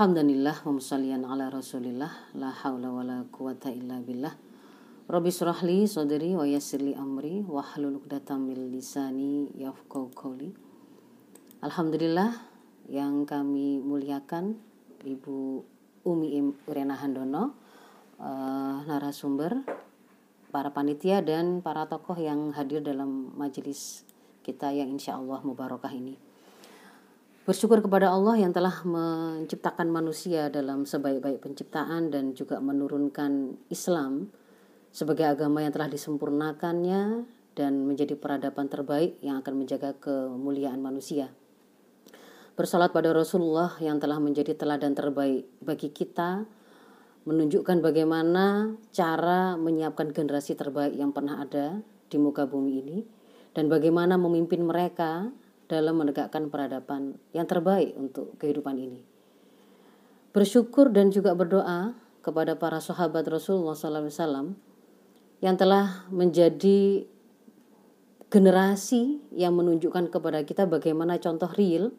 Alhamdulillah wa musallian ala rasulillah la hawla wa la quwata illa billah Rabbi surahli sadri wa yassirli amri wa hlul uqdatam min lisani yafqahu qawli Alhamdulillah yang kami muliakan Ibu Umi Urena Handono uh, narasumber para panitia dan para tokoh yang hadir dalam majelis kita yang insya Allah mubarakah ini. Bersyukur kepada Allah yang telah menciptakan manusia dalam sebaik-baik penciptaan dan juga menurunkan Islam sebagai agama yang telah disempurnakannya dan menjadi peradaban terbaik yang akan menjaga kemuliaan manusia. Bersalat pada Rasulullah yang telah menjadi teladan terbaik bagi kita, menunjukkan bagaimana cara menyiapkan generasi terbaik yang pernah ada di muka bumi ini, dan bagaimana memimpin mereka dalam menegakkan peradaban yang terbaik untuk kehidupan ini. Bersyukur dan juga berdoa kepada para sahabat Rasulullah SAW yang telah menjadi generasi yang menunjukkan kepada kita bagaimana contoh real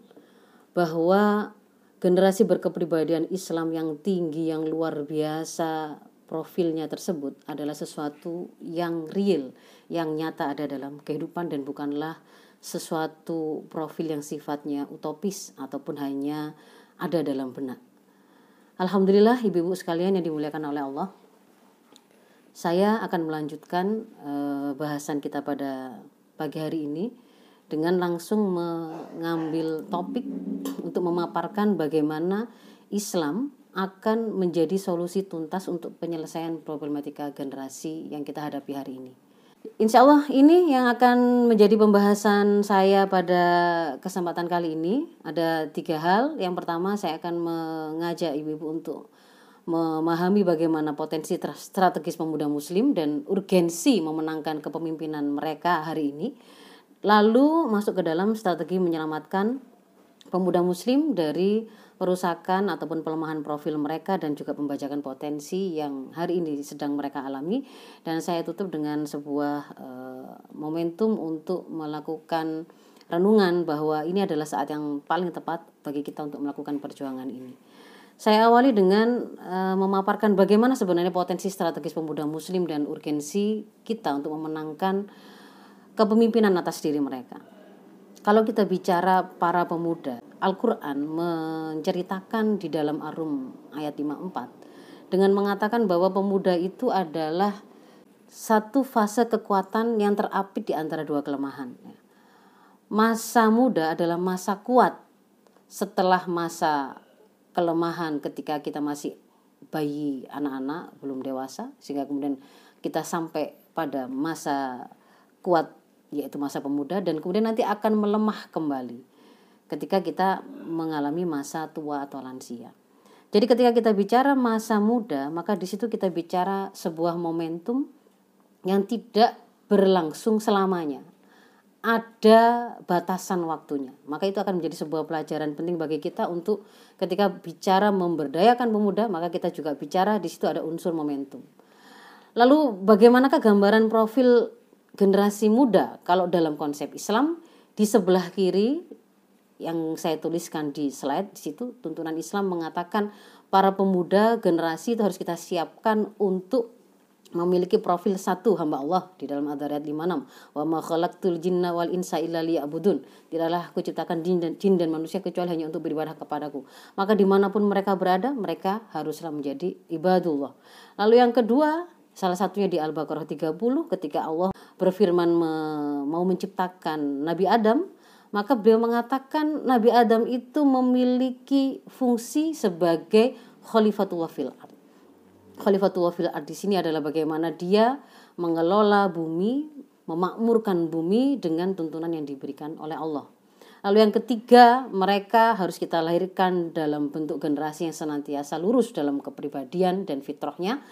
bahwa generasi berkepribadian Islam yang tinggi, yang luar biasa, profilnya tersebut adalah sesuatu yang real, yang nyata ada dalam kehidupan dan bukanlah sesuatu profil yang sifatnya utopis ataupun hanya ada dalam benak. Alhamdulillah ibu-ibu sekalian yang dimuliakan oleh Allah. Saya akan melanjutkan uh, bahasan kita pada pagi hari ini dengan langsung mengambil topik untuk memaparkan bagaimana Islam akan menjadi solusi tuntas untuk penyelesaian problematika generasi yang kita hadapi hari ini. Insya Allah ini yang akan menjadi pembahasan saya pada kesempatan kali ini. Ada tiga hal. Yang pertama saya akan mengajak ibu-ibu untuk memahami bagaimana potensi strategis pemuda muslim dan urgensi memenangkan kepemimpinan mereka hari ini. Lalu masuk ke dalam strategi menyelamatkan pemuda muslim dari perusakan ataupun pelemahan profil mereka dan juga pembajakan potensi yang hari ini sedang mereka alami dan saya tutup dengan sebuah uh, momentum untuk melakukan renungan bahwa ini adalah saat yang paling tepat bagi kita untuk melakukan perjuangan ini. Saya awali dengan uh, memaparkan bagaimana sebenarnya potensi strategis pemuda muslim dan urgensi kita untuk memenangkan kepemimpinan atas diri mereka. Kalau kita bicara para pemuda, Al-Quran menceritakan di dalam Arum ayat 54 dengan mengatakan bahwa pemuda itu adalah satu fase kekuatan yang terapit di antara dua kelemahan. Masa muda adalah masa kuat setelah masa kelemahan ketika kita masih bayi anak-anak belum dewasa sehingga kemudian kita sampai pada masa kuat yaitu masa pemuda dan kemudian nanti akan melemah kembali ketika kita mengalami masa tua atau lansia. Jadi ketika kita bicara masa muda, maka di situ kita bicara sebuah momentum yang tidak berlangsung selamanya. Ada batasan waktunya. Maka itu akan menjadi sebuah pelajaran penting bagi kita untuk ketika bicara memberdayakan pemuda, maka kita juga bicara di situ ada unsur momentum. Lalu bagaimanakah gambaran profil generasi muda kalau dalam konsep Islam di sebelah kiri yang saya tuliskan di slide di situ tuntunan Islam mengatakan para pemuda generasi itu harus kita siapkan untuk memiliki profil satu hamba Allah di dalam Ad-Dariyat 56 wa ma khalaqtul jinna wal insa illa liya'budun. Tidaklah aku ciptakan jin dan, jin dan manusia kecuali hanya untuk beribadah kepadaku. Maka di mana pun mereka berada mereka haruslah menjadi ibadullah. Lalu yang kedua Salah satunya di Al-Baqarah 30 ketika Allah berfirman me, mau menciptakan Nabi Adam, maka beliau mengatakan Nabi Adam itu memiliki fungsi sebagai khalifatullah fil ard. Khalifatullah fil ard di sini adalah bagaimana dia mengelola bumi, memakmurkan bumi dengan tuntunan yang diberikan oleh Allah. Lalu yang ketiga, mereka harus kita lahirkan dalam bentuk generasi yang senantiasa lurus dalam kepribadian dan fitrahnya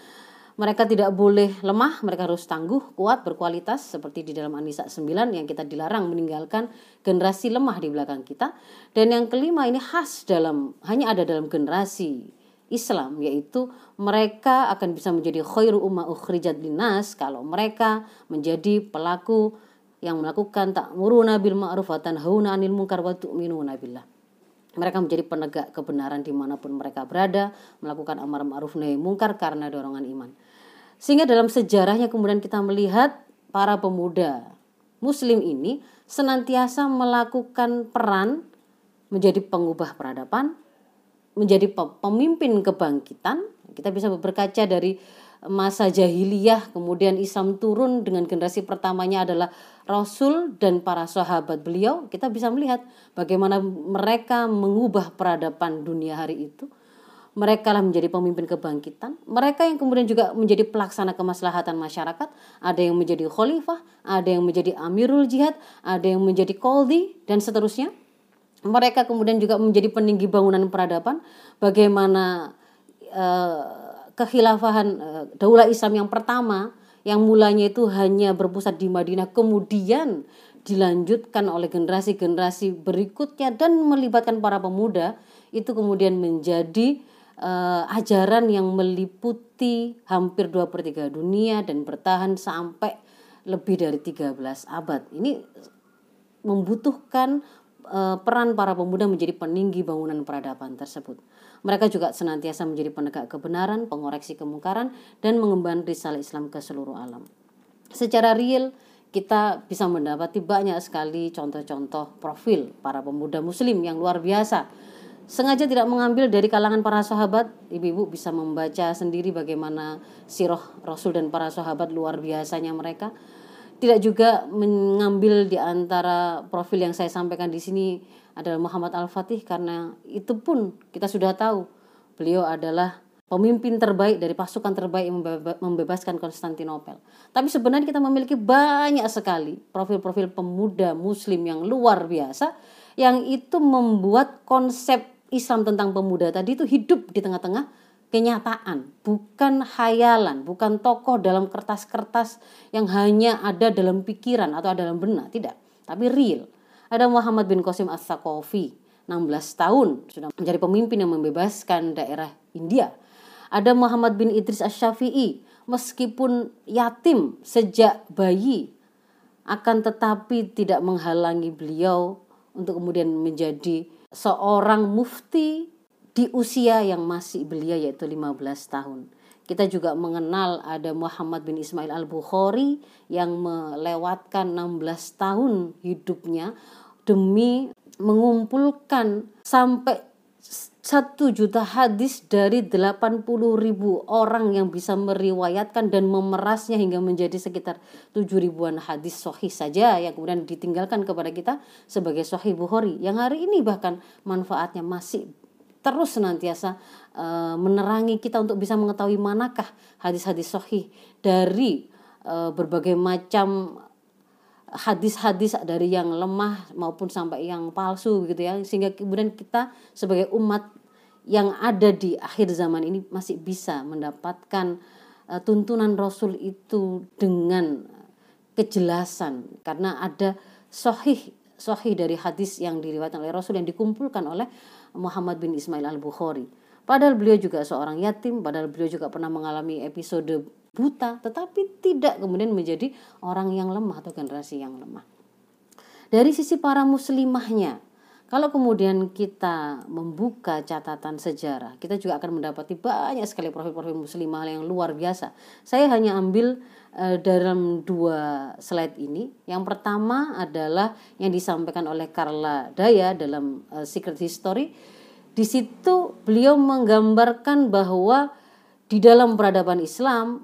mereka tidak boleh lemah, mereka harus tangguh, kuat, berkualitas seperti di dalam Anisa 9 yang kita dilarang meninggalkan generasi lemah di belakang kita. Dan yang kelima ini khas dalam hanya ada dalam generasi Islam yaitu mereka akan bisa menjadi khairu umma ukhrijat linnas kalau mereka menjadi pelaku yang melakukan ta'muruna bil ma'ruf wa tanhauna 'anil munkar wa tu'minuna billah. Mereka menjadi penegak kebenaran di mana pun mereka berada, melakukan amar ma'ruf nahi mungkar karena dorongan iman. Sehingga dalam sejarahnya kemudian kita melihat para pemuda muslim ini senantiasa melakukan peran menjadi pengubah peradaban, menjadi pemimpin kebangkitan. Kita bisa berkaca dari masa jahiliyah kemudian Islam turun dengan generasi pertamanya adalah Rasul dan para sahabat beliau kita bisa melihat bagaimana mereka mengubah peradaban dunia hari itu mereka lah menjadi pemimpin kebangkitan. Mereka yang kemudian juga menjadi pelaksana kemaslahatan masyarakat. Ada yang menjadi khalifah ada yang menjadi amirul jihad ada yang menjadi koldi dan seterusnya. Mereka kemudian juga menjadi peninggi bangunan peradaban. Bagaimana uh, kekhilafahan uh, daulah Islam yang pertama yang mulanya itu hanya berpusat di Madinah kemudian dilanjutkan oleh generasi-generasi berikutnya dan melibatkan para pemuda itu kemudian menjadi uh, ajaran yang meliputi hampir 2 per 3 dunia dan bertahan sampai lebih dari 13 abad. Ini membutuhkan uh, peran para pemuda menjadi peninggi bangunan peradaban tersebut. Mereka juga senantiasa menjadi penegak kebenaran, pengoreksi kemungkaran, dan mengemban risalah Islam ke seluruh alam. Secara real, kita bisa mendapati banyak sekali contoh-contoh profil para pemuda muslim yang luar biasa. Sengaja tidak mengambil dari kalangan para sahabat, ibu-ibu bisa membaca sendiri bagaimana sirah Rasul dan para sahabat luar biasanya mereka. Tidak juga mengambil di antara profil yang saya sampaikan di sini adalah Muhammad Al-Fatih karena itu pun kita sudah tahu beliau adalah pemimpin terbaik dari pasukan terbaik yang membebaskan Konstantinopel. Tapi sebenarnya kita memiliki banyak sekali profil-profil pemuda muslim yang luar biasa yang itu membuat konsep Islam tentang pemuda tadi itu hidup di tengah-tengah kenyataan, bukan hayalan, bukan tokoh dalam kertas-kertas yang hanya ada dalam pikiran atau ada dalam benak, tidak, tapi real ada Muhammad bin Qasim As-Sakofi, 16 tahun sudah menjadi pemimpin yang membebaskan daerah India. Ada Muhammad bin Idris Asy-Syafi'i, meskipun yatim sejak bayi akan tetapi tidak menghalangi beliau untuk kemudian menjadi seorang mufti di usia yang masih belia yaitu 15 tahun. Kita juga mengenal ada Muhammad bin Ismail Al-Bukhari yang melewatkan 16 tahun hidupnya demi mengumpulkan sampai satu juta hadis dari 80 ribu orang yang bisa meriwayatkan dan memerasnya hingga menjadi sekitar 7 ribuan hadis sahih saja yang kemudian ditinggalkan kepada kita sebagai sahih Bukhari. Yang hari ini bahkan manfaatnya masih terus senantiasa uh, menerangi kita untuk bisa mengetahui manakah hadis-hadis sahih dari uh, berbagai macam hadis-hadis dari yang lemah maupun sampai yang palsu gitu ya. Sehingga kemudian kita sebagai umat yang ada di akhir zaman ini masih bisa mendapatkan uh, tuntunan Rasul itu dengan kejelasan karena ada sahih sahih dari hadis yang diriwayatkan oleh Rasul yang dikumpulkan oleh Muhammad bin Ismail al-Bukhari. Padahal beliau juga seorang yatim, padahal beliau juga pernah mengalami episode buta tetapi tidak kemudian menjadi orang yang lemah atau generasi yang lemah. Dari sisi para muslimahnya, kalau kemudian kita membuka catatan sejarah, kita juga akan mendapati banyak sekali profil-profil muslimah yang luar biasa. Saya hanya ambil uh, dalam dua slide ini. Yang pertama adalah yang disampaikan oleh Carla Daya dalam uh, Secret History. Di situ beliau menggambarkan bahwa di dalam peradaban Islam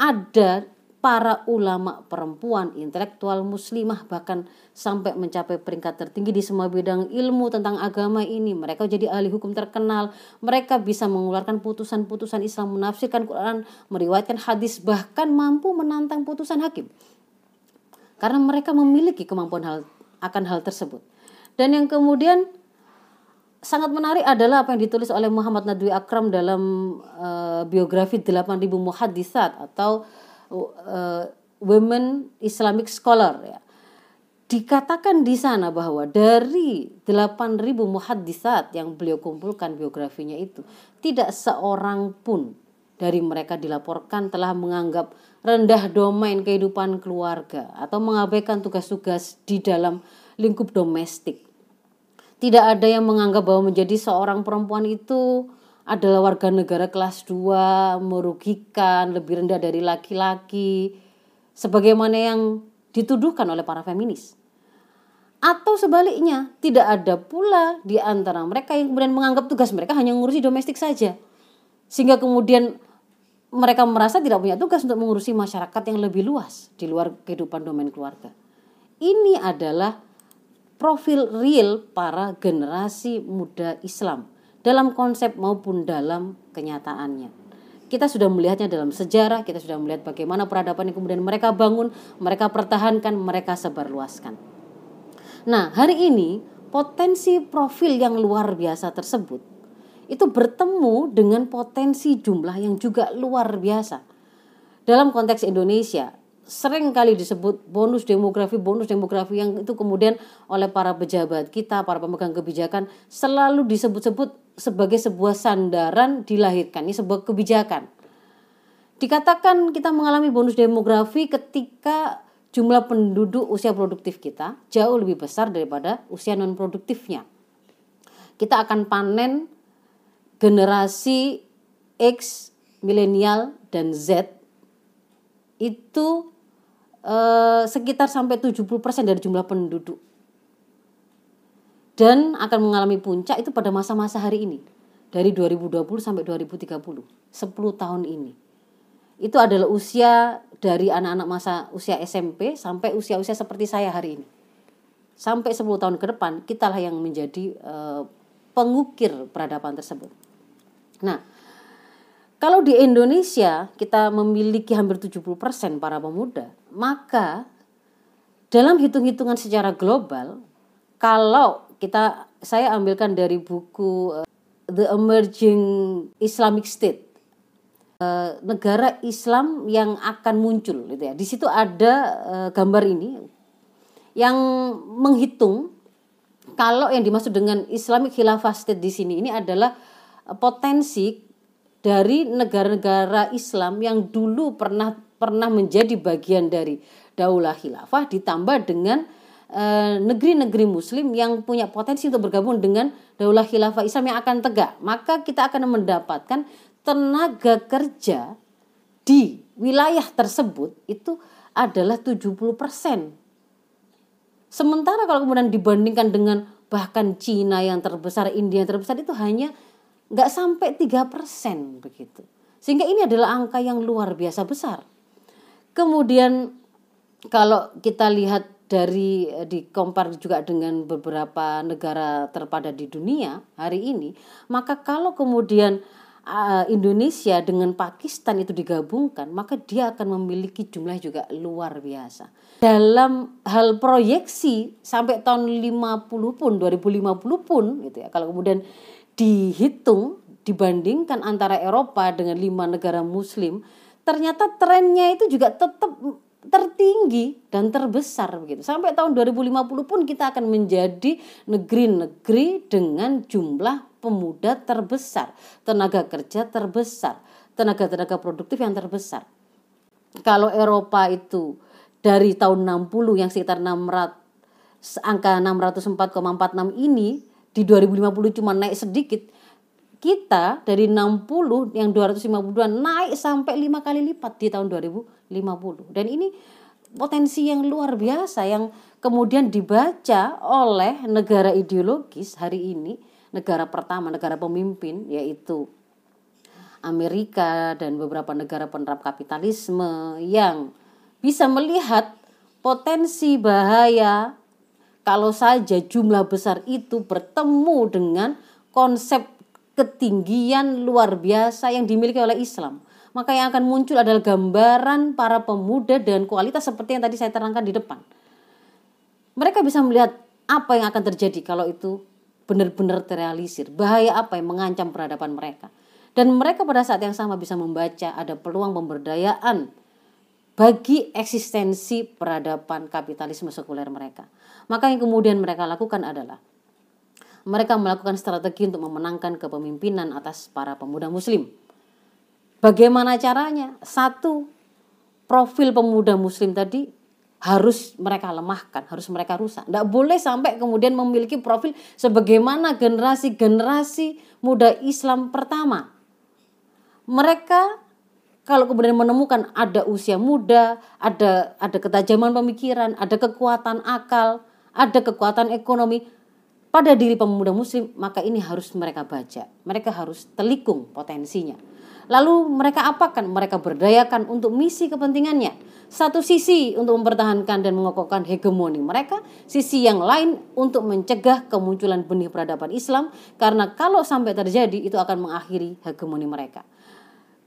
ada para ulama perempuan, intelektual muslimah bahkan sampai mencapai peringkat tertinggi di semua bidang ilmu tentang agama ini. Mereka jadi ahli hukum terkenal. Mereka bisa mengeluarkan putusan-putusan Islam, menafsirkan Quran, meriwayatkan hadis, bahkan mampu menantang putusan hakim. Karena mereka memiliki kemampuan hal akan hal tersebut. Dan yang kemudian sangat menarik adalah apa yang ditulis oleh Muhammad Nadwi Akram dalam uh, biografi 8000 muhadisat atau uh, Women Islamic Scholar ya. Dikatakan di sana bahwa dari 8000 muhadisat yang beliau kumpulkan biografinya itu tidak seorang pun dari mereka dilaporkan telah menganggap rendah domain kehidupan keluarga atau mengabaikan tugas-tugas di dalam lingkup domestik Tidak ada yang menganggap bahwa menjadi seorang perempuan itu adalah warga negara kelas 2, merugikan, lebih rendah dari laki-laki, sebagaimana yang dituduhkan oleh para feminis. Atau sebaliknya, tidak ada pula di antara mereka yang kemudian menganggap tugas mereka hanya mengurusi domestik saja. Sehingga kemudian mereka merasa tidak punya tugas untuk mengurusi masyarakat yang lebih luas di luar kehidupan domain keluarga. Ini adalah profil real para generasi muda Islam dalam konsep maupun dalam kenyataannya. Kita sudah melihatnya dalam sejarah, kita sudah melihat bagaimana peradaban yang kemudian mereka bangun, mereka pertahankan, mereka sebarluaskan. Nah, hari ini potensi profil yang luar biasa tersebut itu bertemu dengan potensi jumlah yang juga luar biasa. Dalam konteks Indonesia, sering kali disebut bonus demografi bonus demografi yang itu kemudian oleh para pejabat kita para pemegang kebijakan selalu disebut-sebut sebagai sebuah sandaran dilahirkan ini sebuah kebijakan dikatakan kita mengalami bonus demografi ketika jumlah penduduk usia produktif kita jauh lebih besar daripada usia non produktifnya kita akan panen generasi X milenial dan Z itu eh, sekitar sampai 70% dari jumlah penduduk. Dan akan mengalami puncak itu pada masa-masa hari ini. Dari 2020 sampai 2030. 10 tahun ini. Itu adalah usia dari anak-anak masa usia SMP sampai usia-usia seperti saya hari ini. Sampai 10 tahun ke depan, kitalah yang menjadi eh, pengukir peradaban tersebut. Nah, kalau di Indonesia kita memiliki hampir 70% para pemuda, maka dalam hitung-hitungan secara global, kalau kita saya ambilkan dari buku uh, The Emerging Islamic State, uh, negara Islam yang akan muncul, gitu ya. Di situ ada uh, gambar ini yang menghitung kalau yang dimaksud dengan Islamic Khilafah State di sini ini adalah potensi dari negara-negara Islam yang dulu pernah pernah menjadi bagian dari daulah khilafah ditambah dengan negeri-negeri e, muslim yang punya potensi untuk bergabung dengan daulah khilafah Islam yang akan tegak maka kita akan mendapatkan tenaga kerja di wilayah tersebut itu adalah 70%. Sementara kalau kemudian dibandingkan dengan bahkan Cina yang terbesar, India yang terbesar itu hanya nggak sampai tiga persen begitu. Sehingga ini adalah angka yang luar biasa besar. Kemudian kalau kita lihat dari eh, di compare juga dengan beberapa negara terpada di dunia hari ini, maka kalau kemudian uh, Indonesia dengan Pakistan itu digabungkan, maka dia akan memiliki jumlah juga luar biasa. Dalam hal proyeksi sampai tahun 50 pun 2050 pun gitu ya. Kalau kemudian dihitung dibandingkan antara Eropa dengan lima negara Muslim, ternyata trennya itu juga tetap tertinggi dan terbesar begitu. Sampai tahun 2050 pun kita akan menjadi negeri-negeri dengan jumlah pemuda terbesar, tenaga kerja terbesar, tenaga-tenaga produktif yang terbesar. Kalau Eropa itu dari tahun 60 yang sekitar 600 angka 604,46 ini di 2050 cuma naik sedikit kita dari 60 yang 252 naik sampai lima kali lipat di tahun 2050 dan ini potensi yang luar biasa yang kemudian dibaca oleh negara ideologis hari ini negara pertama negara pemimpin yaitu Amerika dan beberapa negara penerap kapitalisme yang bisa melihat potensi bahaya kalau saja jumlah besar itu bertemu dengan konsep ketinggian luar biasa yang dimiliki oleh Islam. Maka yang akan muncul adalah gambaran para pemuda dan kualitas seperti yang tadi saya terangkan di depan. Mereka bisa melihat apa yang akan terjadi kalau itu benar-benar terrealisir. Bahaya apa yang mengancam peradaban mereka. Dan mereka pada saat yang sama bisa membaca ada peluang pemberdayaan bagi eksistensi peradaban kapitalisme sekuler mereka. Maka yang kemudian mereka lakukan adalah mereka melakukan strategi untuk memenangkan kepemimpinan atas para pemuda muslim. Bagaimana caranya? Satu, profil pemuda muslim tadi harus mereka lemahkan, harus mereka rusak. Tidak boleh sampai kemudian memiliki profil sebagaimana generasi-generasi muda Islam pertama. Mereka kalau kemudian menemukan ada usia muda, ada ada ketajaman pemikiran, ada kekuatan akal, ada kekuatan ekonomi pada diri pemuda muslim, maka ini harus mereka baca. Mereka harus telikung potensinya. Lalu mereka apakan? Mereka berdayakan untuk misi kepentingannya. Satu sisi untuk mempertahankan dan mengokohkan hegemoni mereka, sisi yang lain untuk mencegah kemunculan benih peradaban Islam karena kalau sampai terjadi itu akan mengakhiri hegemoni mereka.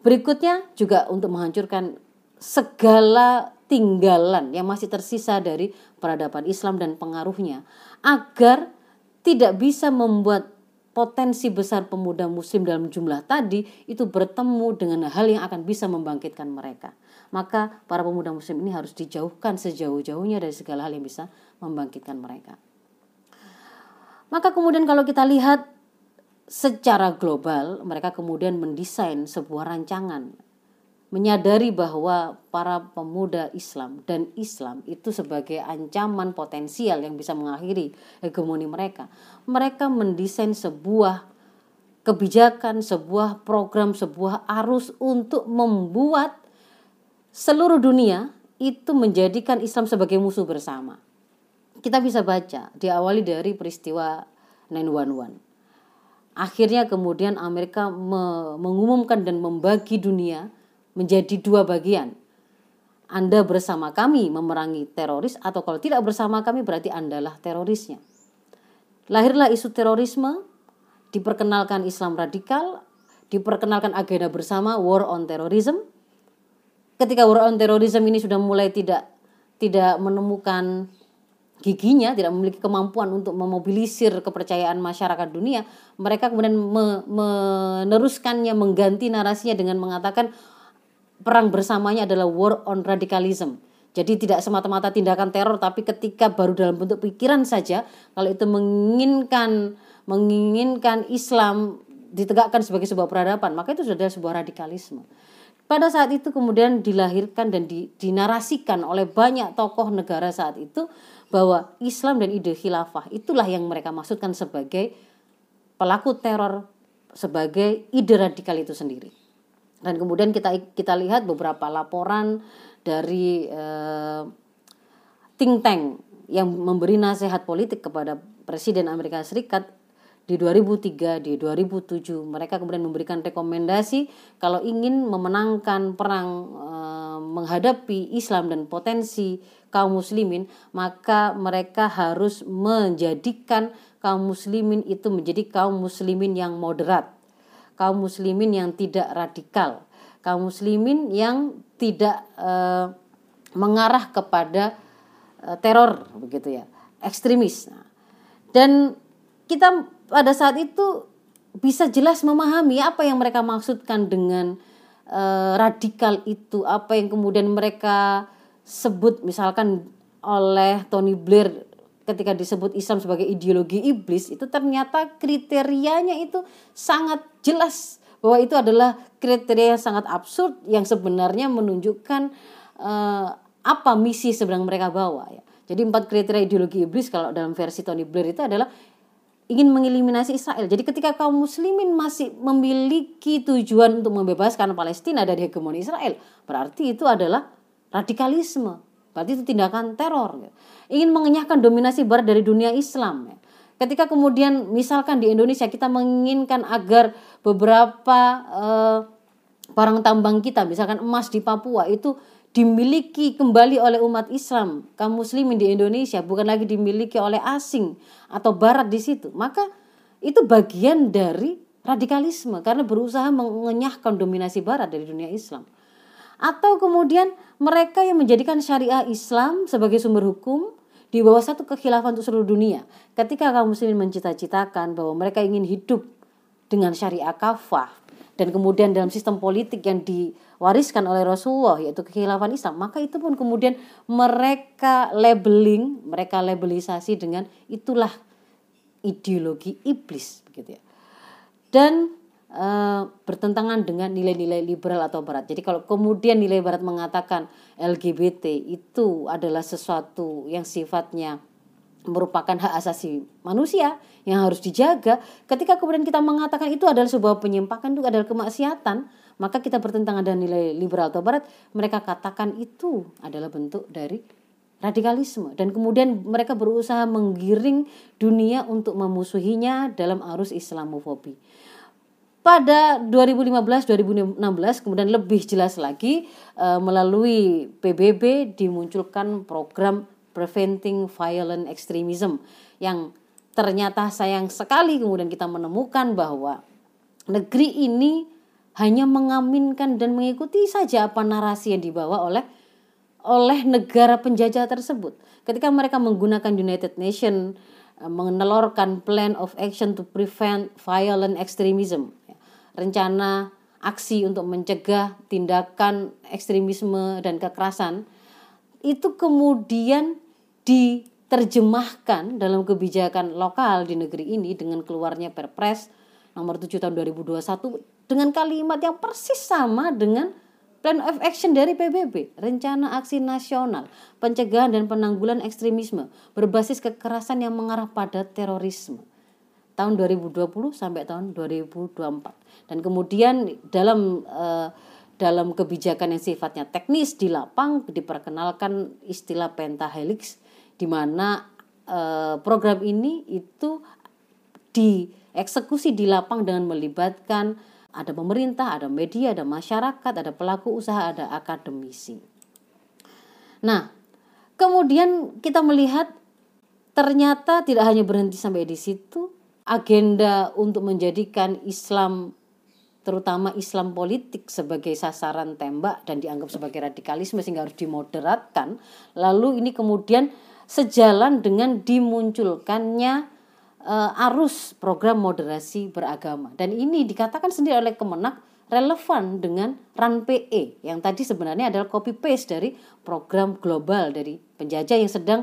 Berikutnya juga untuk menghancurkan segala tinggalan yang masih tersisa dari peradaban Islam dan pengaruhnya agar tidak bisa membuat potensi besar pemuda muslim dalam jumlah tadi itu bertemu dengan hal yang akan bisa membangkitkan mereka. Maka para pemuda muslim ini harus dijauhkan sejauh-jauhnya dari segala hal yang bisa membangkitkan mereka. Maka kemudian kalau kita lihat secara global, mereka kemudian mendesain sebuah rancangan menyadari bahwa para pemuda Islam dan Islam itu sebagai ancaman potensial yang bisa mengakhiri hegemoni mereka. Mereka mendesain sebuah kebijakan, sebuah program, sebuah arus untuk membuat seluruh dunia itu menjadikan Islam sebagai musuh bersama. Kita bisa baca diawali dari peristiwa 911. Akhirnya kemudian Amerika mengumumkan dan membagi dunia menjadi dua bagian. Anda bersama kami memerangi teroris atau kalau tidak bersama kami berarti Andalah terorisnya. Lahirlah isu terorisme, diperkenalkan Islam radikal, diperkenalkan agenda bersama war on terrorism. Ketika war on terrorism ini sudah mulai tidak tidak menemukan giginya, tidak memiliki kemampuan untuk memobilisir kepercayaan masyarakat dunia, mereka kemudian me, meneruskannya, mengganti narasinya dengan mengatakan perang bersamanya adalah war on radicalism. Jadi tidak semata-mata tindakan teror tapi ketika baru dalam bentuk pikiran saja kalau itu menginginkan menginginkan Islam ditegakkan sebagai sebuah peradaban maka itu sudah sebuah radikalisme. Pada saat itu kemudian dilahirkan dan di, dinarasikan oleh banyak tokoh negara saat itu bahwa Islam dan ide khilafah itulah yang mereka maksudkan sebagai pelaku teror sebagai ide radikal itu sendiri. Dan kemudian kita kita lihat beberapa laporan dari uh, think tank yang memberi nasihat politik kepada Presiden Amerika Serikat di 2003, di 2007 mereka kemudian memberikan rekomendasi kalau ingin memenangkan perang e, menghadapi Islam dan potensi kaum muslimin maka mereka harus menjadikan kaum muslimin itu menjadi kaum muslimin yang moderat kaum muslimin yang tidak radikal, kaum muslimin yang tidak uh, mengarah kepada uh, teror begitu ya, ekstremis. Nah, dan kita pada saat itu bisa jelas memahami apa yang mereka maksudkan dengan uh, radikal itu, apa yang kemudian mereka sebut misalkan oleh Tony Blair ketika disebut Islam sebagai ideologi iblis itu ternyata kriterianya itu sangat jelas bahwa itu adalah kriteria yang sangat absurd yang sebenarnya menunjukkan uh, apa misi sebenarnya mereka bawa ya. Jadi empat kriteria ideologi iblis kalau dalam versi Tony Blair itu adalah ingin mengeliminasi Israel. Jadi ketika kaum muslimin masih memiliki tujuan untuk membebaskan Palestina dari hegemoni Israel, berarti itu adalah radikalisme Berarti itu tindakan teror. Ya. Ingin mengenyahkan dominasi barat dari dunia Islam. Ya. Ketika kemudian misalkan di Indonesia kita menginginkan agar beberapa eh, barang tambang kita, misalkan emas di Papua itu dimiliki kembali oleh umat Islam, kaum muslimin di Indonesia, bukan lagi dimiliki oleh asing atau barat di situ. Maka itu bagian dari radikalisme karena berusaha mengenyahkan dominasi barat dari dunia Islam atau kemudian mereka yang menjadikan syariah Islam sebagai sumber hukum di bawah satu kekhilafan untuk seluruh dunia. Ketika kaum muslimin mencita-citakan bahwa mereka ingin hidup dengan syariah kafah dan kemudian dalam sistem politik yang diwariskan oleh Rasulullah yaitu kekhilafan Islam, maka itu pun kemudian mereka labeling, mereka labelisasi dengan itulah ideologi iblis begitu ya. Dan uh, bertentangan dengan nilai-nilai liberal atau barat. Jadi kalau kemudian nilai barat mengatakan LGBT itu adalah sesuatu yang sifatnya merupakan hak asasi manusia yang harus dijaga. Ketika kemudian kita mengatakan itu adalah sebuah penyimpakan, itu adalah kemaksiatan, maka kita bertentangan dengan nilai liberal atau barat. Mereka katakan itu adalah bentuk dari radikalisme dan kemudian mereka berusaha menggiring dunia untuk memusuhinya dalam arus Islamofobi. Pada 2015-2016 kemudian lebih jelas lagi eh, melalui PBB dimunculkan program Preventing Violent Extremism yang ternyata sayang sekali kemudian kita menemukan bahwa negeri ini hanya mengaminkan dan mengikuti saja apa narasi yang dibawa oleh oleh negara penjajah tersebut. Ketika mereka menggunakan United Nations eh, menelorkan plan of action to prevent violent extremism, rencana aksi untuk mencegah tindakan ekstremisme dan kekerasan, itu kemudian diterjemahkan dalam kebijakan lokal di negeri ini dengan keluarnya Perpres nomor 7 tahun 2021 dengan kalimat yang persis sama dengan Plan of Action dari PBB, Rencana Aksi Nasional Pencegahan dan Penanggulan Ekstremisme berbasis kekerasan yang mengarah pada terorisme tahun 2020 sampai tahun 2024. Dan kemudian dalam uh, dalam kebijakan yang sifatnya teknis di lapang diperkenalkan istilah pentahelix di mana uh, program ini itu dieksekusi di lapang dengan melibatkan ada pemerintah, ada media, ada masyarakat, ada pelaku usaha, ada akademisi. Nah, kemudian kita melihat ternyata tidak hanya berhenti sampai di situ, agenda untuk menjadikan Islam terutama Islam politik sebagai sasaran tembak dan dianggap sebagai radikalisme sehingga harus dimoderatkan. Lalu ini kemudian sejalan dengan dimunculkannya uh, arus program moderasi beragama. Dan ini dikatakan sendiri oleh Kemenak relevan dengan RAN PE yang tadi sebenarnya adalah copy paste dari program global dari penjajah yang sedang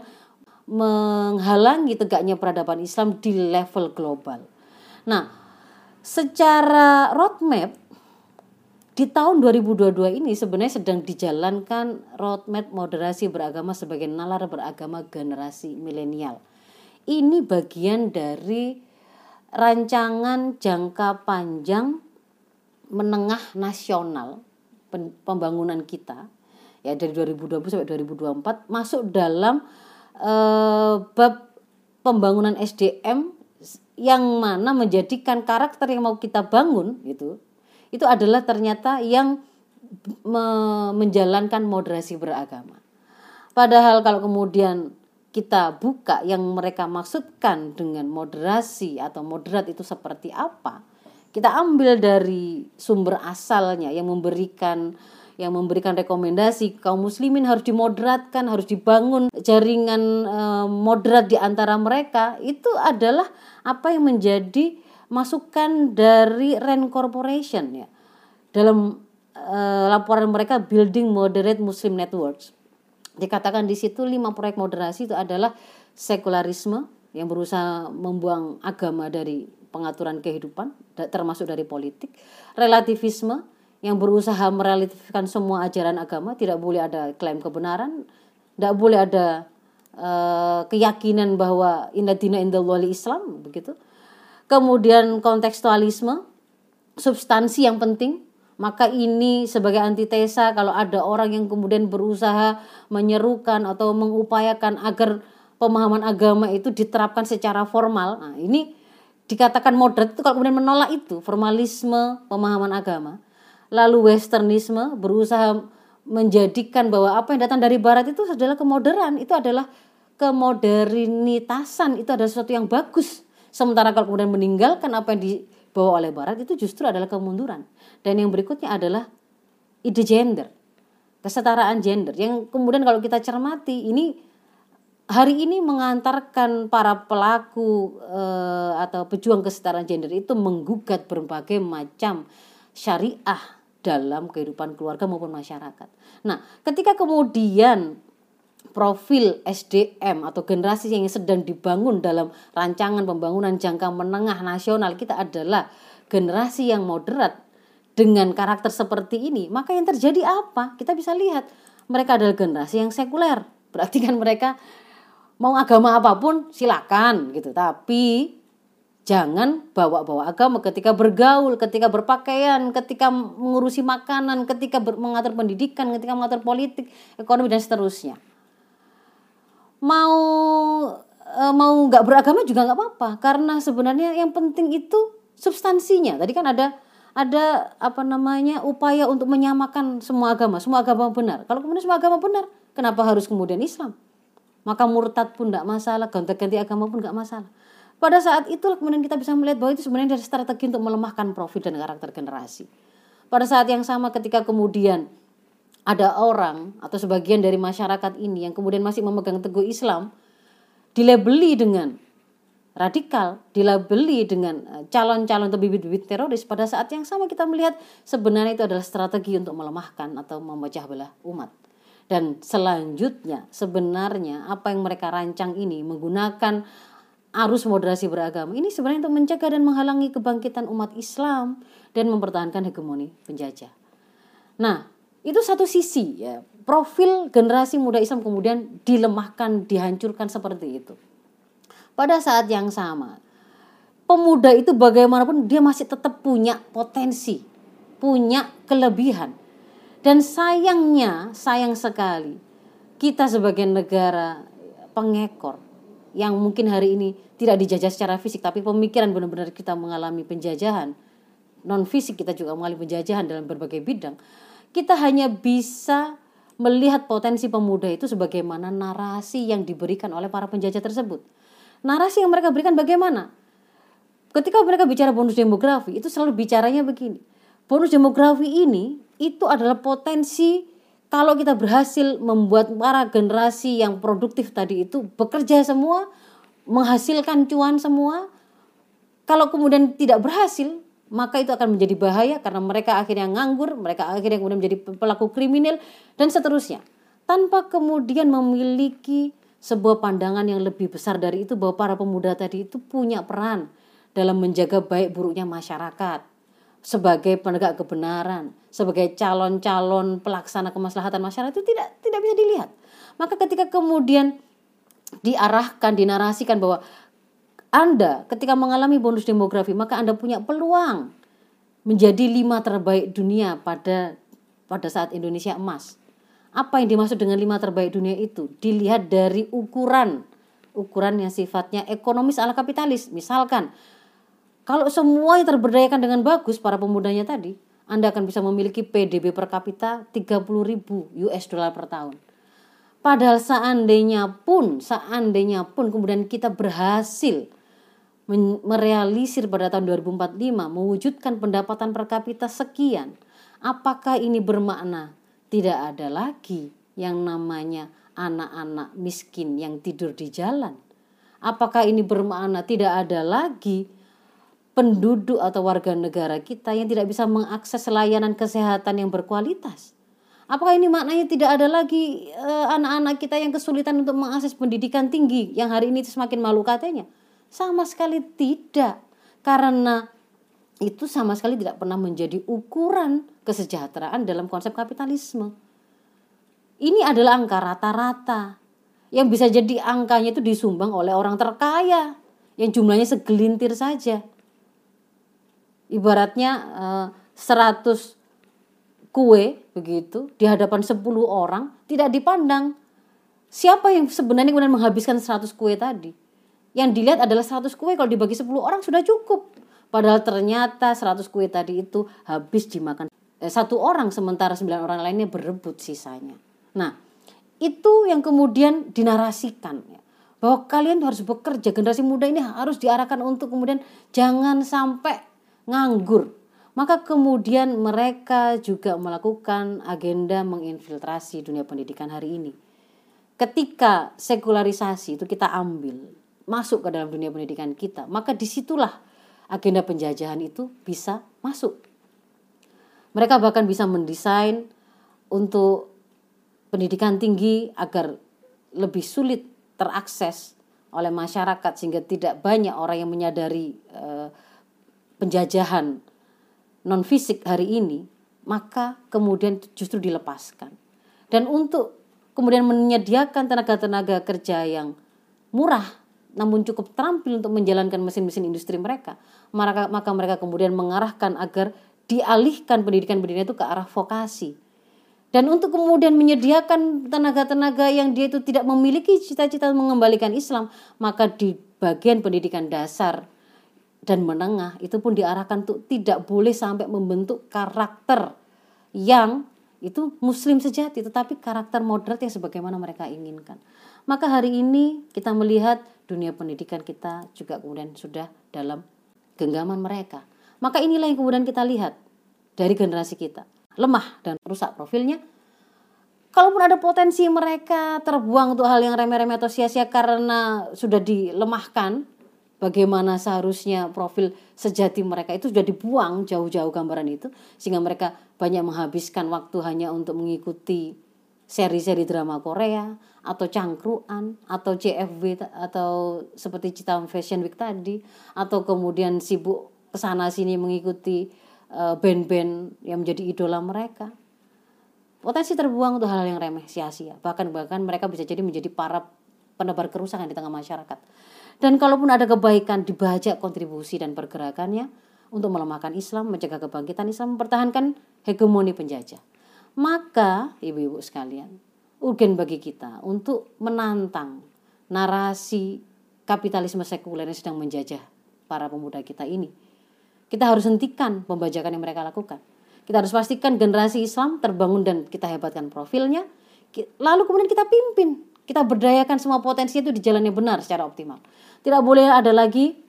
menghalangi tegaknya peradaban Islam di level global. Nah, secara roadmap di tahun 2022 ini sebenarnya sedang dijalankan roadmap moderasi beragama sebagai nalar beragama generasi milenial. Ini bagian dari rancangan jangka panjang menengah nasional pembangunan kita ya dari 2020 sampai 2024 masuk dalam uh, bab pembangunan SDM yang mana menjadikan karakter yang mau kita bangun gitu itu adalah ternyata yang me menjalankan moderasi beragama. Padahal kalau kemudian kita buka yang mereka maksudkan dengan moderasi atau moderat itu seperti apa kita ambil dari sumber asalnya yang memberikan yang memberikan rekomendasi kaum muslimin harus dimoderatkan harus dibangun jaringan e, moderat di antara mereka. Itu adalah apa yang menjadi masukan dari Rand Corporation ya. Dalam e, laporan mereka building moderate muslim networks. Dikatakan di situ lima proyek moderasi itu adalah sekularisme yang berusaha membuang agama dari pengaturan kehidupan termasuk dari politik, relativisme yang berusaha merelatifkan semua ajaran agama, tidak boleh ada klaim kebenaran, tidak boleh ada uh, keyakinan bahwa inna dina indal wali Islam begitu. Kemudian kontekstualisme, substansi yang penting, maka ini sebagai antitesa kalau ada orang yang kemudian berusaha menyerukan atau mengupayakan agar pemahaman agama itu diterapkan secara formal. Nah, ini dikatakan moderat itu kalau kemudian menolak itu formalisme pemahaman agama. Lalu westernisme berusaha menjadikan bahwa apa yang datang dari barat itu adalah kemoderan, itu adalah kemodernitasan, itu adalah sesuatu yang bagus. Sementara kalau kemudian meninggalkan apa yang dibawa oleh barat itu justru adalah kemunduran. Dan yang berikutnya adalah ide gender, kesetaraan gender. Yang kemudian kalau kita cermati ini hari ini mengantarkan para pelaku eh, atau pejuang kesetaraan gender itu menggugat berbagai macam syariah dalam kehidupan keluarga maupun masyarakat. Nah, ketika kemudian profil SDM atau generasi yang sedang dibangun dalam rancangan pembangunan jangka menengah nasional kita adalah generasi yang moderat dengan karakter seperti ini, maka yang terjadi apa? Kita bisa lihat mereka adalah generasi yang sekuler. Berarti kan mereka mau agama apa pun silakan gitu. Tapi jangan bawa-bawa agama ketika bergaul, ketika berpakaian, ketika mengurusi makanan, ketika mengatur pendidikan, ketika mengatur politik, ekonomi dan seterusnya. Mau e, mau nggak beragama juga nggak apa-apa karena sebenarnya yang penting itu substansinya. Tadi kan ada ada apa namanya upaya untuk menyamakan semua agama, semua agama benar. Kalau kemudian semua agama benar, kenapa harus kemudian Islam? Maka murtad pun tidak masalah, ganti-ganti agama pun nggak masalah. Pada saat itu kemudian kita bisa melihat bahwa itu sebenarnya dari strategi untuk melemahkan profil dan karakter generasi. Pada saat yang sama ketika kemudian ada orang atau sebagian dari masyarakat ini yang kemudian masih memegang teguh Islam dilabeli dengan radikal dilabeli dengan eh, calon-calon atau bibit-bibit teroris pada saat yang sama kita melihat sebenarnya itu adalah strategi untuk melemahkan atau memecah belah umat. Dan selanjutnya sebenarnya apa yang mereka rancang ini menggunakan arus moderasi beragama ini sebenarnya untuk mencegah dan menghalangi kebangkitan umat Islam dan mempertahankan hegemoni penjajah. Nah, itu satu sisi ya. Profil generasi muda Islam kemudian dilemahkan, dihancurkan seperti itu pada saat yang sama pemuda itu bagaimanapun dia masih tetap punya potensi, punya kelebihan. Dan sayangnya, sayang sekali kita sebagai negara pengekor yang mungkin hari ini tidak dijajah secara fisik tapi pemikiran benar-benar kita mengalami penjajahan. Non fisik kita juga mengalami penjajahan dalam berbagai bidang. Kita hanya bisa melihat potensi pemuda itu sebagaimana narasi yang diberikan oleh para penjajah tersebut narasi yang mereka berikan bagaimana? Ketika mereka bicara bonus demografi, itu selalu bicaranya begini. Bonus demografi ini itu adalah potensi kalau kita berhasil membuat para generasi yang produktif tadi itu bekerja semua, menghasilkan cuan semua. Kalau kemudian tidak berhasil, maka itu akan menjadi bahaya karena mereka akhirnya nganggur, mereka akhirnya kemudian menjadi pelaku kriminal dan seterusnya. Tanpa kemudian memiliki sebuah pandangan yang lebih besar dari itu bahwa para pemuda tadi itu punya peran dalam menjaga baik buruknya masyarakat sebagai penegak kebenaran, sebagai calon-calon pelaksana kemaslahatan masyarakat itu tidak tidak bisa dilihat. Maka ketika kemudian diarahkan, dinarasikan bahwa Anda ketika mengalami bonus demografi, maka Anda punya peluang menjadi lima terbaik dunia pada pada saat Indonesia emas. Apa yang dimaksud dengan lima terbaik dunia itu? Dilihat dari ukuran ukuran yang sifatnya ekonomis ala kapitalis. Misalkan kalau semua yang terberdayakan dengan bagus para pemudanya tadi anda akan bisa memiliki PDB per kapita 30 ribu US dollar per tahun. Padahal seandainya pun seandainya pun kemudian kita berhasil merealisir pada tahun 2045 mewujudkan pendapatan per kapita sekian apakah ini bermakna? Tidak ada lagi yang namanya anak-anak miskin yang tidur di jalan. Apakah ini bermakna? Tidak ada lagi penduduk atau warga negara kita yang tidak bisa mengakses layanan kesehatan yang berkualitas? Apakah ini maknanya tidak ada lagi eh, anak-anak uh, kita yang kesulitan untuk mengakses pendidikan tinggi yang hari ini semakin malu katanya? Sama sekali tidak. Karena itu sama sekali tidak pernah menjadi ukuran kesejahteraan dalam konsep kapitalisme. Ini adalah angka rata-rata yang bisa jadi angkanya itu disumbang oleh orang terkaya yang jumlahnya segelintir saja. Ibaratnya eh, 100 kue begitu di hadapan 10 orang tidak dipandang. Siapa yang sebenarnya kemudian menghabiskan 100 kue tadi. Yang dilihat adalah 100 kue kalau dibagi 10 orang sudah cukup. Padahal ternyata 100 kue tadi itu habis dimakan. Eh, satu orang sementara sembilan orang lainnya berebut sisanya. Nah, itu yang kemudian dinarasikan ya, bahwa kalian harus bekerja. Generasi muda ini harus diarahkan untuk kemudian jangan sampai nganggur. Maka kemudian mereka juga melakukan agenda menginfiltrasi dunia pendidikan hari ini. Ketika sekularisasi itu kita ambil masuk ke dalam dunia pendidikan kita, maka di situlah agenda penjajahan itu bisa masuk. Mereka bahkan bisa mendesain untuk pendidikan tinggi agar lebih sulit terakses oleh masyarakat sehingga tidak banyak orang yang menyadari eh, penjajahan non fisik hari ini, maka kemudian justru dilepaskan. Dan untuk kemudian menyediakan tenaga-tenaga kerja yang murah namun cukup terampil untuk menjalankan mesin-mesin industri mereka, maka, maka mereka kemudian mengarahkan agar dialihkan pendidikan-pendidikan itu ke arah vokasi. Dan untuk kemudian menyediakan tenaga-tenaga yang dia itu tidak memiliki cita-cita mengembalikan Islam, maka di bagian pendidikan dasar dan menengah itu pun diarahkan untuk tidak boleh sampai membentuk karakter yang itu muslim sejati tetapi karakter moderat yang sebagaimana mereka inginkan. Maka hari ini kita melihat dunia pendidikan kita juga kemudian sudah dalam genggaman mereka. Maka inilah yang kemudian kita lihat dari generasi kita. Lemah dan rusak profilnya. Kalaupun ada potensi mereka terbuang untuk hal yang remeh-remeh atau sia-sia karena sudah dilemahkan, bagaimana seharusnya profil sejati mereka itu sudah dibuang jauh-jauh gambaran itu sehingga mereka banyak menghabiskan waktu hanya untuk mengikuti seri-seri drama Korea atau cangkruan atau CFW atau seperti Cita Fashion Week tadi atau kemudian sibuk ke sana sini mengikuti uh, band-band yang menjadi idola mereka. Potensi terbuang untuk hal-hal yang remeh sia-sia. Bahkan bahkan mereka bisa jadi menjadi para penebar kerusakan di tengah masyarakat dan kalaupun ada kebaikan dibajak kontribusi dan pergerakannya untuk melemahkan Islam, mencegah kebangkitan Islam, mempertahankan hegemoni penjajah. Maka, ibu-ibu sekalian, urgen bagi kita untuk menantang narasi kapitalisme sekuler yang sedang menjajah para pemuda kita ini. Kita harus hentikan pembajakan yang mereka lakukan. Kita harus pastikan generasi Islam terbangun dan kita hebatkan profilnya. Lalu kemudian kita pimpin, kita berdayakan semua potensi itu di jalan benar secara optimal. Tidak boleh ada lagi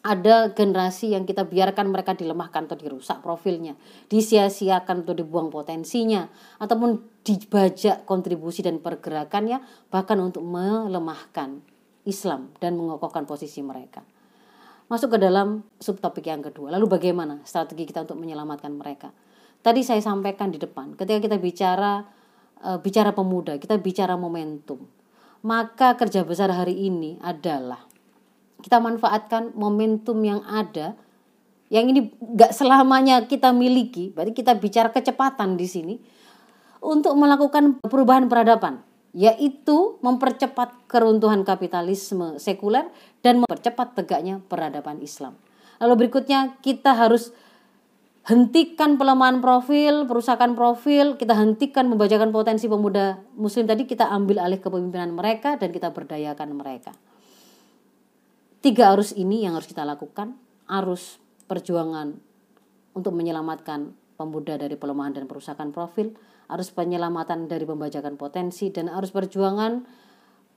ada generasi yang kita biarkan mereka dilemahkan atau dirusak profilnya, disia-siakan atau dibuang potensinya, ataupun dibajak kontribusi dan pergerakannya, bahkan untuk melemahkan Islam dan mengokohkan posisi mereka. Masuk ke dalam subtopik yang kedua. Lalu bagaimana strategi kita untuk menyelamatkan mereka? Tadi saya sampaikan di depan, ketika kita bicara uh, bicara pemuda, kita bicara momentum. Maka kerja besar hari ini adalah kita manfaatkan momentum yang ada yang ini gak selamanya kita miliki berarti kita bicara kecepatan di sini untuk melakukan perubahan peradaban yaitu mempercepat keruntuhan kapitalisme sekuler dan mempercepat tegaknya peradaban Islam. Lalu berikutnya kita harus hentikan pelemahan profil, perusakan profil, kita hentikan membacakan potensi pemuda muslim tadi, kita ambil alih kepemimpinan mereka dan kita berdayakan mereka. Tiga arus ini yang harus kita lakukan, arus perjuangan untuk menyelamatkan pemuda dari pelemahan dan perusakan profil, arus penyelamatan dari pembajakan potensi, dan arus perjuangan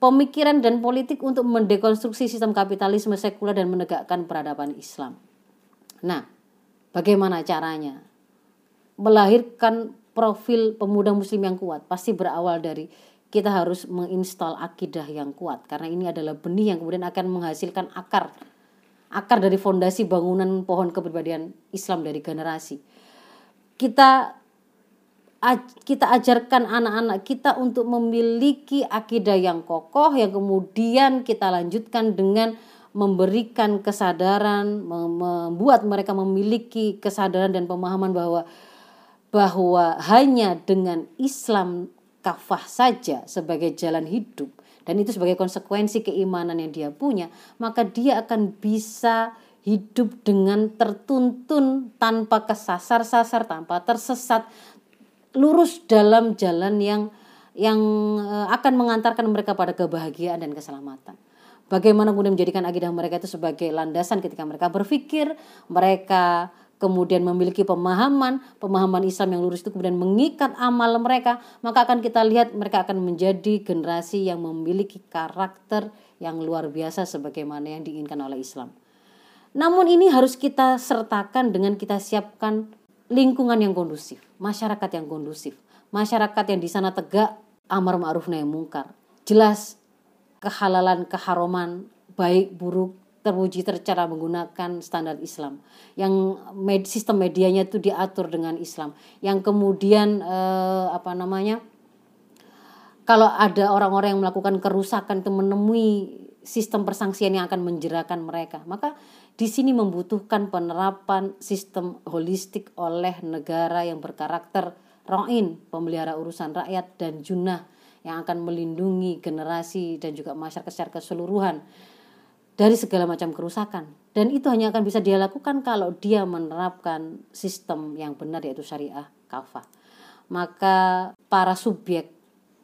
pemikiran dan politik untuk mendekonstruksi sistem kapitalisme sekuler dan menegakkan peradaban Islam. Nah, bagaimana caranya? Melahirkan profil pemuda muslim yang kuat pasti berawal dari kita harus menginstal akidah yang kuat karena ini adalah benih yang kemudian akan menghasilkan akar akar dari fondasi bangunan pohon kepribadian Islam dari generasi. Kita kita ajarkan anak-anak kita untuk memiliki akidah yang kokoh yang kemudian kita lanjutkan dengan memberikan kesadaran membuat mereka memiliki kesadaran dan pemahaman bahwa bahwa hanya dengan Islam kafah saja sebagai jalan hidup dan itu sebagai konsekuensi keimanan yang dia punya, maka dia akan bisa hidup dengan tertuntun tanpa kesasar-sasar, tanpa tersesat, lurus dalam jalan yang yang eh, akan mengantarkan mereka pada kebahagiaan dan keselamatan. Bagaimana kemudian menjadikan akidah mereka itu sebagai landasan ketika mereka berpikir, mereka kemudian memiliki pemahaman, pemahaman Islam yang lurus itu kemudian mengikat amal mereka, maka akan kita lihat mereka akan menjadi generasi yang memiliki karakter yang luar biasa sebagaimana yang diinginkan oleh Islam. Namun ini harus kita sertakan dengan kita siapkan lingkungan yang kondusif, masyarakat yang kondusif, masyarakat yang di sana tegak amar ma'ruf nahi mungkar. Jelas kehalalan, keharuman, baik buruk terwujud secara menggunakan standar Islam. Yang med, sistem medianya itu diatur dengan Islam. Yang kemudian eh, apa namanya kalau ada orang-orang yang melakukan kerusakan itu menemui sistem persangsian yang akan menjerakan mereka. Maka di sini membutuhkan penerapan sistem holistik oleh negara yang berkarakter roin, pemelihara urusan rakyat dan junah yang akan melindungi generasi dan juga masyarakat secara keseluruhan dari segala macam kerusakan. Dan itu hanya akan bisa dia lakukan kalau dia menerapkan sistem yang benar yaitu syariah kafah. Maka para subjek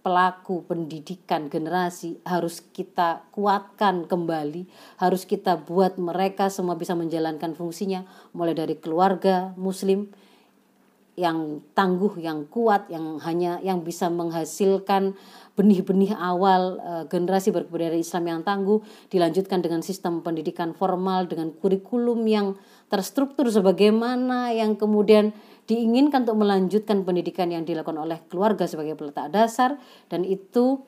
pelaku pendidikan generasi harus kita kuatkan kembali, harus kita buat mereka semua bisa menjalankan fungsinya mulai dari keluarga muslim yang tangguh, yang kuat, yang hanya yang bisa menghasilkan benih-benih awal e, generasi berkebudayaan Islam yang tangguh dilanjutkan dengan sistem pendidikan formal dengan kurikulum yang terstruktur sebagaimana yang kemudian diinginkan untuk melanjutkan pendidikan yang dilakukan oleh keluarga sebagai peletak dasar dan itu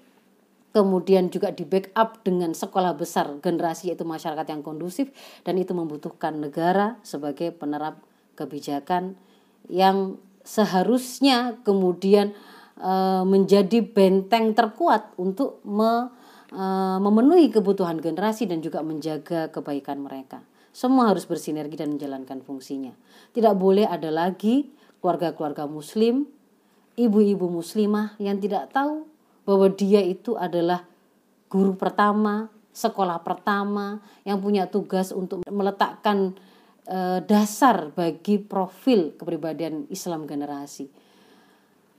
kemudian juga di backup dengan sekolah besar generasi yaitu masyarakat yang kondusif dan itu membutuhkan negara sebagai penerap kebijakan yang seharusnya kemudian e, menjadi benteng terkuat untuk me, e, memenuhi kebutuhan generasi dan juga menjaga kebaikan mereka. Semua harus bersinergi dan menjalankan fungsinya. Tidak boleh ada lagi keluarga-keluarga muslim, ibu-ibu muslimah yang tidak tahu bahwa dia itu adalah guru pertama, sekolah pertama yang punya tugas untuk meletakkan e, dasar bagi profil kepribadian Islam generasi.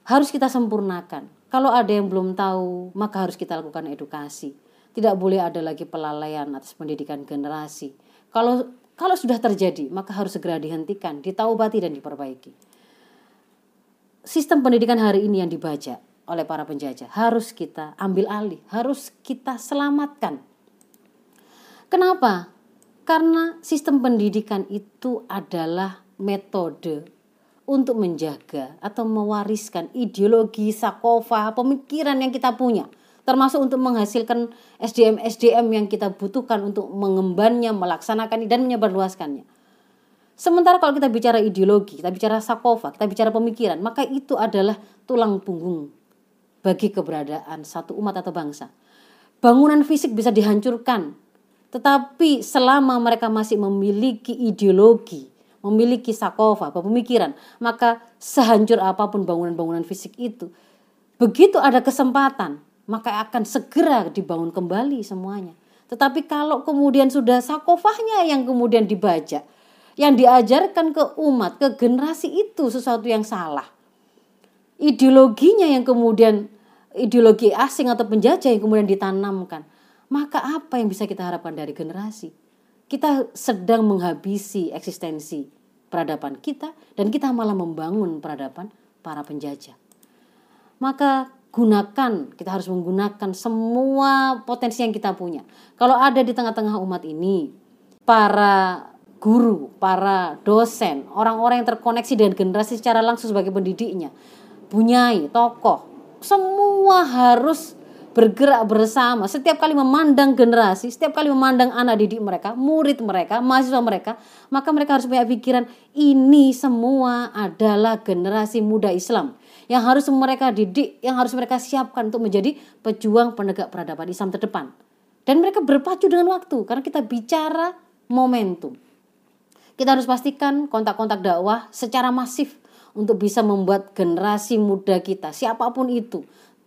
Harus kita sempurnakan. Kalau ada yang belum tahu, maka harus kita lakukan edukasi. Tidak boleh ada lagi pelalaian atas pendidikan generasi. Kalau kalau sudah terjadi, maka harus segera dihentikan, ditaubati dan diperbaiki. Sistem pendidikan hari ini yang dibaca oleh para penjajah harus kita ambil alih, harus kita selamatkan. Kenapa? Karena sistem pendidikan itu adalah metode untuk menjaga atau mewariskan ideologi, sakofa, pemikiran yang kita punya termasuk untuk menghasilkan SDM-SDM yang kita butuhkan untuk mengembannya, melaksanakan dan menyebarluaskannya. Sementara kalau kita bicara ideologi, kita bicara sakofa, kita bicara pemikiran, maka itu adalah tulang punggung bagi keberadaan satu umat atau bangsa. Bangunan fisik bisa dihancurkan, tetapi selama mereka masih memiliki ideologi, memiliki sakofa, pemikiran, maka sehancur apa pun bangunan-bangunan fisik itu, begitu ada kesempatan maka akan segera dibangun kembali semuanya. Tetapi kalau kemudian sudah sakofahnya yang kemudian dibaca, yang diajarkan ke umat, ke generasi itu sesuatu yang salah. Ideologinya yang kemudian ideologi asing atau penjajah yang kemudian ditanamkan. Maka apa yang bisa kita harapkan dari generasi? Kita sedang menghabisi eksistensi peradaban kita dan kita malah membangun peradaban para penjajah. Maka gunakan, kita harus menggunakan semua potensi yang kita punya. Kalau ada di tengah-tengah umat ini, para guru, para dosen, orang-orang yang terkoneksi dengan generasi secara langsung sebagai pendidiknya, bunyai, tokoh, semua harus bergerak bersama. Setiap kali memandang generasi, setiap kali memandang anak didik mereka, murid mereka, mahasiswa mereka, maka mereka harus punya pikiran ini semua adalah generasi muda Islam yang harus mereka didik, yang harus mereka siapkan untuk menjadi pejuang penegak peradaban Islam terdepan. Dan mereka berpacu dengan waktu karena kita bicara momentum. Kita harus pastikan kontak-kontak dakwah secara masif untuk bisa membuat generasi muda kita, siapa pun itu,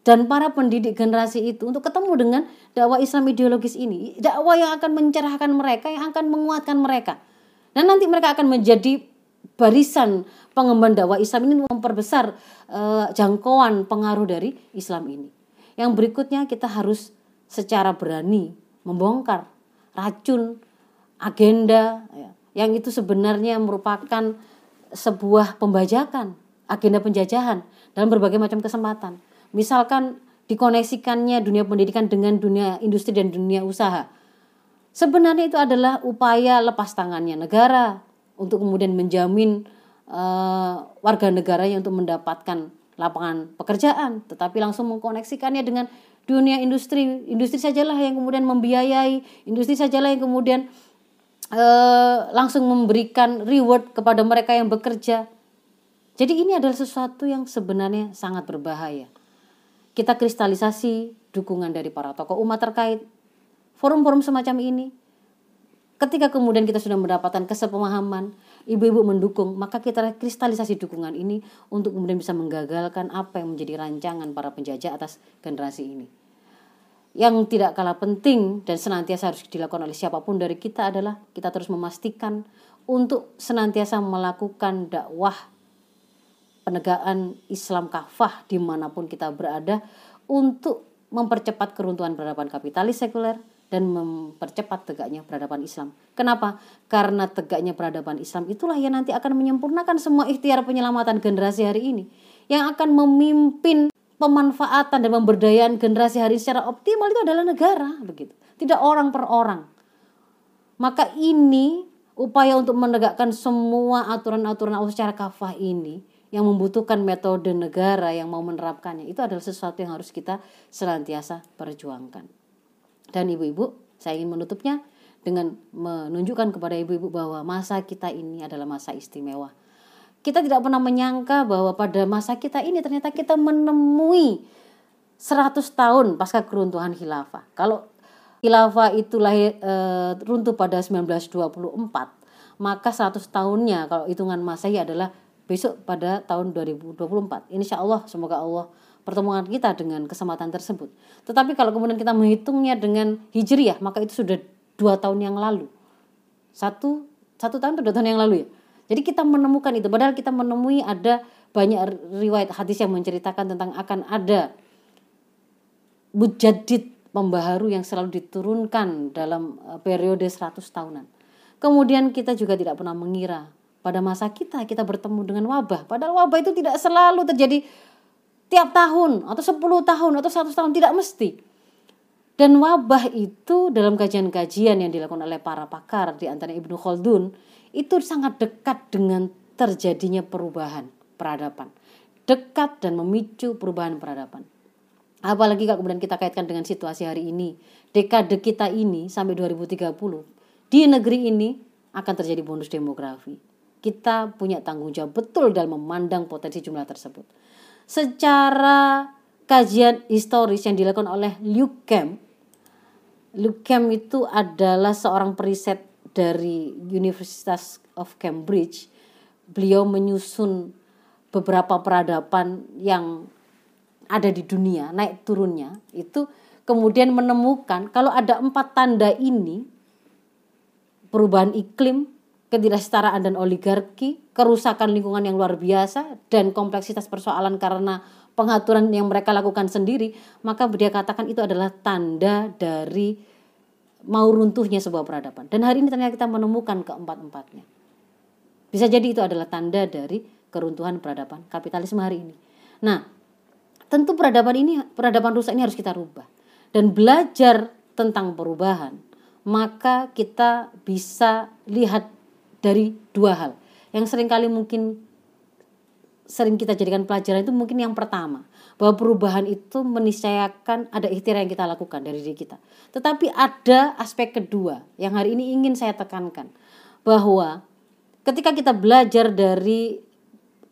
dan para pendidik generasi itu untuk ketemu dengan dakwah Islam ideologis ini, dakwah yang akan mencerahkan mereka, yang akan menguatkan mereka. Dan nanti mereka akan menjadi barisan pengemban dakwah Islam ini memperbesar uh, jangkauan pengaruh dari Islam ini. Yang berikutnya kita harus secara berani membongkar racun agenda ya, yang itu sebenarnya merupakan sebuah pembajakan, agenda penjajahan dalam berbagai macam kesempatan. Misalkan dikoneksikannya dunia pendidikan dengan dunia industri dan dunia usaha. Sebenarnya itu adalah upaya lepas tangannya negara untuk kemudian menjamin uh, warga negaranya untuk mendapatkan lapangan pekerjaan, tetapi langsung mengkoneksikannya dengan dunia industri. Industri sajalah yang kemudian membiayai, industri sajalah yang kemudian uh, langsung memberikan reward kepada mereka yang bekerja. Jadi ini adalah sesuatu yang sebenarnya sangat berbahaya. Kita kristalisasi dukungan dari para tokoh umat terkait, forum-forum semacam ini. Ketika kemudian kita sudah mendapatkan kesepemahaman ibu-ibu mendukung maka kita kristalisasi dukungan ini untuk kemudian bisa menggagalkan apa yang menjadi rancangan para penjajah atas generasi ini. Yang tidak kalah penting dan senantiasa harus dilakukan oleh siapa pun dari kita adalah kita terus memastikan untuk senantiasa melakukan dakwah penegakan Islam kafah di mana pun kita berada untuk mempercepat keruntuhan peradaban kapitalis sekuler dan mempercepat tegaknya peradaban Islam. Kenapa? Karena tegaknya peradaban Islam itulah yang nanti akan menyempurnakan semua ikhtiar penyelamatan generasi hari ini yang akan memimpin pemanfaatan dan pemberdayaan generasi hari secara optimal itu adalah negara begitu tidak orang per orang maka ini upaya untuk menegakkan semua aturan-aturan Allah secara kafah ini yang membutuhkan metode negara yang mau menerapkannya. Itu adalah sesuatu yang harus kita senantiasa perjuangkan. Dan ibu-ibu saya ingin menutupnya dengan menunjukkan kepada ibu-ibu bahwa masa kita ini adalah masa istimewa. Kita tidak pernah menyangka bahwa pada masa kita ini ternyata kita menemui 100 tahun pasca keruntuhan khilafah. Kalau khilafah itu lahir e, runtuh pada 1924, maka 100 tahunnya kalau hitungan Masehi adalah besok pada tahun 2024. Insya Allah semoga Allah pertemuan kita dengan kesempatan tersebut. Tetapi kalau kemudian kita menghitungnya dengan hijriah, maka itu sudah dua tahun yang lalu. Satu satu tahun atau dua tahun yang lalu ya. Jadi kita menemukan itu padahal kita menemui ada banyak riwayat hadis yang menceritakan tentang akan ada mujadid pembaharu yang selalu diturunkan dalam e, periode 100 tahunan. Kemudian kita juga tidak pernah mengira pada masa kita kita bertemu dengan wabah. Padahal wabah itu tidak selalu terjadi tiap tahun atau 10 tahun atau 100 tahun tidak mesti. Dan wabah itu dalam kajian-kajian yang dilakukan oleh para pakar di antara Ibnu Khaldun itu sangat dekat dengan terjadinya perubahan peradaban. Dekat dan memicu perubahan peradaban. Apalagi kalau kemudian kita kaitkan dengan situasi hari ini. Dekade kita ini sampai 2030 di negeri ini akan terjadi bonus demografi. Kita punya tanggung jawab betul dalam memandang potensi jumlah tersebut. Secara kajian historis yang dilakukan oleh Luke Kemp, Luke Kemp itu adalah seorang periset dari Universitas of Cambridge, beliau menyusun beberapa peradaban yang ada di dunia, naik turunnya, itu kemudian menemukan kalau ada empat tanda ini, perubahan iklim, ketidaksetaraan dan oligarki, kerusakan lingkungan yang luar biasa, dan kompleksitas persoalan karena pengaturan yang mereka lakukan sendiri, maka dia katakan itu adalah tanda dari mau runtuhnya sebuah peradaban. Dan hari ini ternyata kita menemukan keempat-empatnya. Bisa jadi itu adalah tanda dari keruntuhan peradaban kapitalisme hari ini. Nah, tentu peradaban ini, peradaban rusak ini harus kita rubah. Dan belajar tentang perubahan, maka kita bisa lihat dari dua hal. Yang sering kali mungkin sering kita jadikan pelajaran itu mungkin yang pertama bahwa perubahan itu meniscayakan ada ikhtiar yang kita lakukan dari diri kita. Tetapi ada aspek kedua yang hari ini ingin saya tekankan bahwa ketika kita belajar dari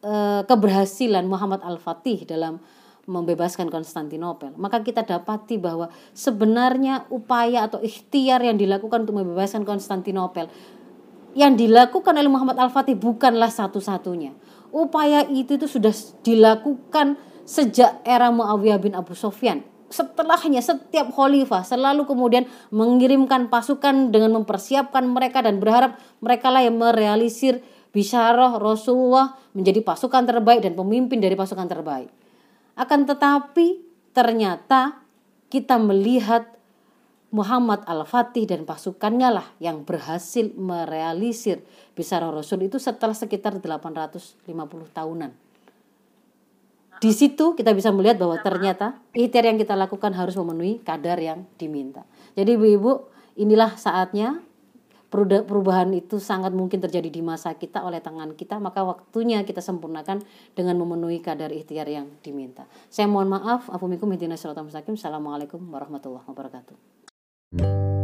e, keberhasilan Muhammad Al-Fatih dalam membebaskan Konstantinopel, maka kita dapati bahwa sebenarnya upaya atau ikhtiar yang dilakukan untuk membebaskan Konstantinopel yang dilakukan oleh Muhammad Al-Fatih bukanlah satu-satunya. Upaya itu itu sudah dilakukan sejak era Muawiyah bin Abu Sofyan. Setelahnya setiap khalifah selalu kemudian mengirimkan pasukan dengan mempersiapkan mereka dan berharap mereka lah yang merealisir bisyarah Rasulullah menjadi pasukan terbaik dan pemimpin dari pasukan terbaik. Akan tetapi ternyata kita melihat Muhammad Al-Fatih dan pasukannya lah yang berhasil merealisir bisyarah Rasul itu setelah sekitar 850 tahunan. Di situ kita bisa melihat bahwa ternyata ikhtiar yang kita lakukan harus memenuhi kadar yang diminta. Jadi ibu-ibu, inilah saatnya perubahan itu sangat mungkin terjadi di masa kita oleh tangan kita, maka waktunya kita sempurnakan dengan memenuhi kadar ikhtiar yang diminta. Saya mohon maaf, Assalamualaikum warahmatullahi wabarakatuh. Música